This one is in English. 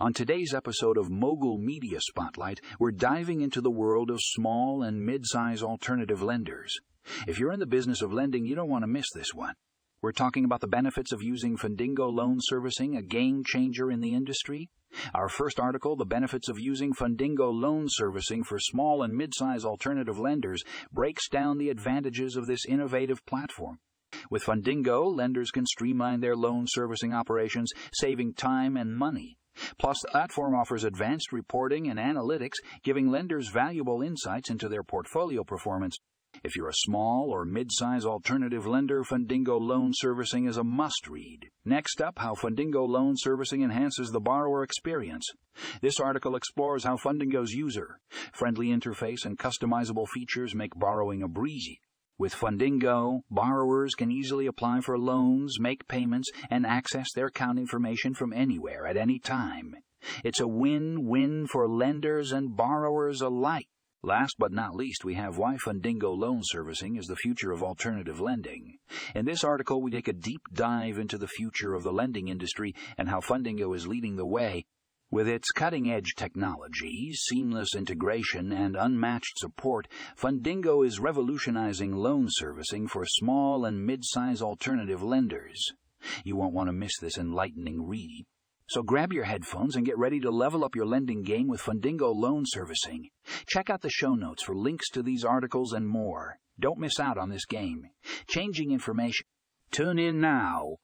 On today's episode of Mogul Media Spotlight, we're diving into the world of small and mid-size alternative lenders. If you're in the business of lending, you don't want to miss this one. We're talking about the benefits of using Fundingo loan servicing, a game changer in the industry. Our first article, The Benefits of Using Fundingo Loan Servicing for Small and Mid-Size Alternative Lenders, breaks down the advantages of this innovative platform. With Fundingo, lenders can streamline their loan servicing operations, saving time and money. Plus, the platform offers advanced reporting and analytics, giving lenders valuable insights into their portfolio performance. If you're a small or mid-size alternative lender, Fundingo Loan Servicing is a must-read. Next up, how Fundingo Loan Servicing enhances the borrower experience. This article explores how Fundingo's user-friendly interface and customizable features make borrowing a breezy. With Fundingo, borrowers can easily apply for loans, make payments, and access their account information from anywhere at any time. It's a win-win for lenders and borrowers alike. Last but not least, we have why Fundingo loan servicing is the future of alternative lending. In this article, we take a deep dive into the future of the lending industry and how Fundingo is leading the way. With its cutting edge technology, seamless integration, and unmatched support, Fundingo is revolutionizing loan servicing for small and mid size alternative lenders. You won't want to miss this enlightening read. So grab your headphones and get ready to level up your lending game with Fundingo Loan Servicing. Check out the show notes for links to these articles and more. Don't miss out on this game. Changing information. Tune in now